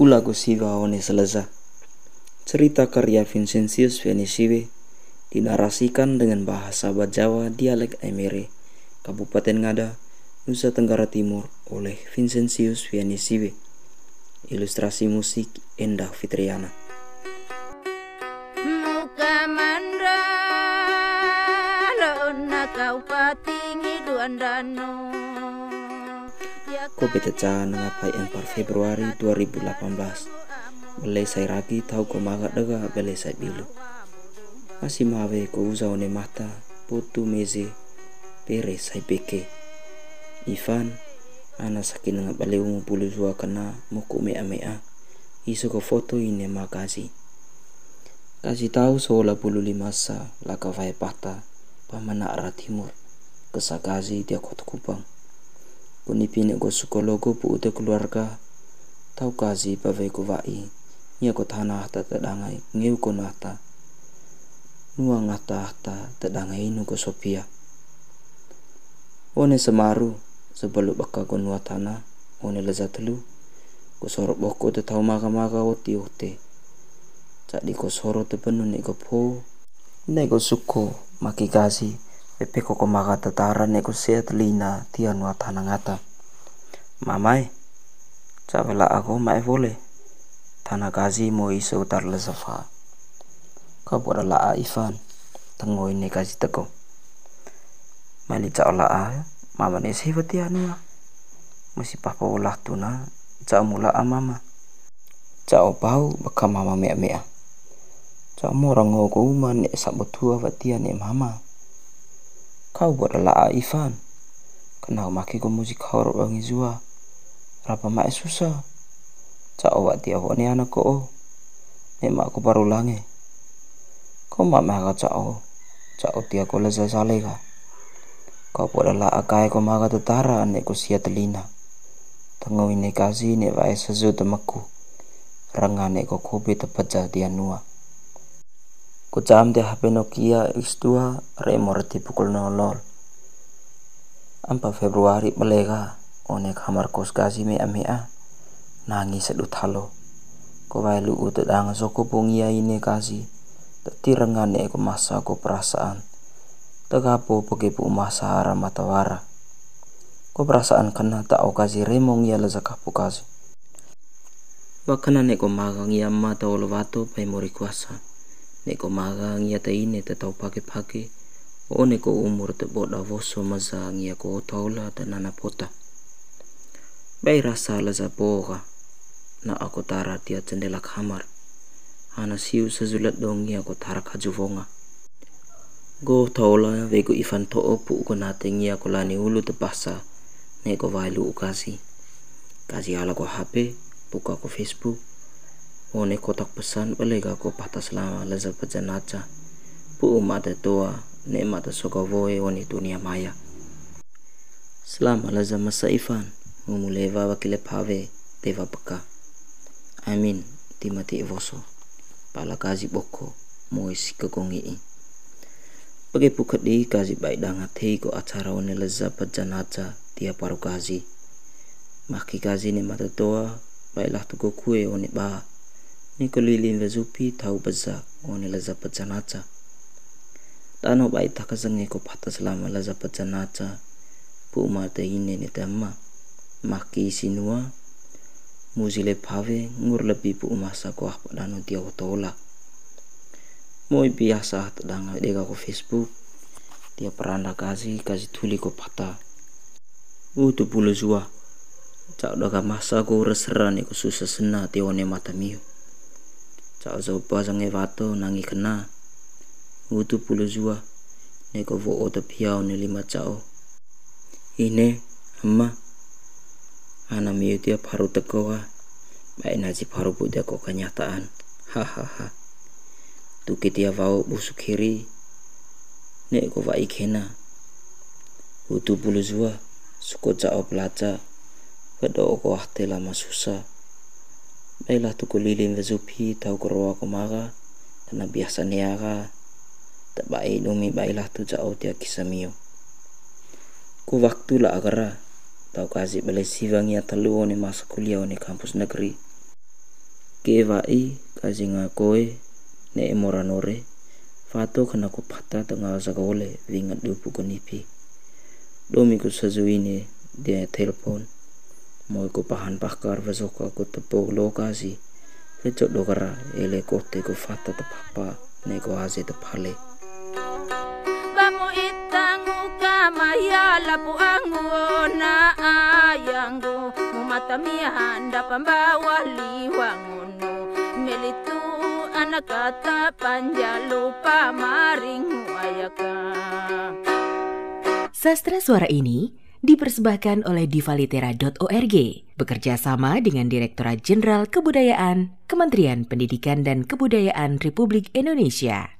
Ulago Siva One Seleza Cerita karya Vincentius Venesiwe dinarasikan dengan bahasa Bajawa dialek Emere, Kabupaten Ngada, Nusa Tenggara Timur oleh Vincentius Venesiwe. Ilustrasi musik Endah Fitriana. Muka mandra kau patingi duandano Ko beta ca ngapai 4 Februari 2018. Bele sai ragi tau ko maga daga bele sai bilu. Masih mawe ko uza one mata putu meze pere sai peke. Ivan ana sakin nga bale umu bulu zua kena muku mea mea. Iso ko foto ini makasi. Kasih tahu seolah bulu lima sa laka vai pata pamana arah timur. Kesakazi dia kota kupang. Punipine ko psikologo pu ute keluarga. Tau kazi pave ko vai nia ko thana hata tadangai ngeu ko nata nua ngata hata tadangai nu ko sopia one semaru sebelu baka ko nua tana one telu ko sorok boko te tau maga maga oti ote. Jadi ko soro te penuh ne ko po ne ko suko maki peko ko magata tara neko seat lina tia nua thana ngata. Mamai chabela ago mai vole thana kazi mo iso tar le safa ka bora la a ifan tangoi ne kazi tako mali cha la a mama ne se vatia nua musi papa olah tuna cha mula a mama. Cha opau baka mama mea mea. Cha mo rango ko man ne sabotua vatia ne mama. Kau buat la Ivan. Kenal maki ko musik horor wangi zua. Rapa mak susah. Cak awak dia ni anak ko. Nek mak ko baru lange. Kau mak maka cak o. Cak o dia ko leza salega. Kau buat la akai ko maka tetara nek ko sia telina. Tengo ini kasih nek wae sezu temaku. Rangane ko kobe tepat dia nua. Ku jam de HP Nokia X2 remor di pukul 00. 4 Februari belega one kamar kos gazi me amea nangis sedu thalo ko lu ut dang soko pungia ini kasi tati rengane ko masa ko perasaan. Tagapo pake pu masa matawara ko perasaan kena tak okasi remong ya lezakah pukasi Wakana neko magang ya mata olovato pai mori kuasa neko maga ngia te ine ta tau pake pake. O neko umur te boda voso maza ngia ko taula te nana pota. Bai rasa la za boga. Na ako tara tia jendela kamar hana siu sezulat dong ngia ko tara kajuvonga. Go taula vego ifan to opu ko nate ngia ko lani ulu te pasa. Neko vailu ukasi kasi ala ko HP buka ko Facebook. One kotak pesan balega ko patas lama leza pejanaca. Pu mata tua ne mata soka voe oni dunia maya. Selama leza masa Ivan mumuleva wakile pave deva peka. Amin timati evoso. Pala kazi boko mois kegongi i. Pagi pukat di kazi baik dangat hei ko acara one leza pejanaca dia paru kazi. Maki kazi ne mata tua baiklah tuku kue one bah Nikolilin vezupi tau baza ngone laza pajanaca. Tano bai takazange ko patas lama laza pajanaca. Pu mata ine ni tamma. Maki sinua. Muzile pave ngur lebih pu masa ko apa dano dia otola. Moi biasa tadanga dega ko Facebook. Dia peranda kasih kasih tuli ko pata. Utu pulu zua. Cak daga masa ko reseran ko susah sena tione mata miu. Chao zo pa zange vato nangi kena. Utu pulu zua. Neko vo ota piao ni lima chao. Ine, amma. Ana miu dia paru tekoa. Baik naji paru budak ko kenyataan. Hahaha. Tuki dia vau busuk kiri. Neko va ikena. Utu pulu zua. Suko chao pelaca. Kedo ko ahte lama susah. Baiklah tu kulilin vezupi tau koroa komaga karena biasa niaga tak baik dumi baiklah tu jauh dia kisah. Ku waktu lah agara tau kasih balai sivang ya telu ni masa kuliah ni kampus negeri. Ke vai kazinga koe ne emoranore fato kana ko pata tanga zagole vingat du pukunipi. Domi ko sazuine dia telepon. Moi ko pahan pakar vazoka ko tepo lokasi. Fecok dokara ele kote ko fata te papa ne ko haze te pale. Bamu itangu kama ya lapu angu na ayanggu Mumata mihanda pambawa liwangono Melitu anak kata panjalu pamaringu ayaka Sastra suara ini dipersembahkan oleh divalitera.org bekerja sama dengan Direktorat Jenderal Kebudayaan Kementerian Pendidikan dan Kebudayaan Republik Indonesia.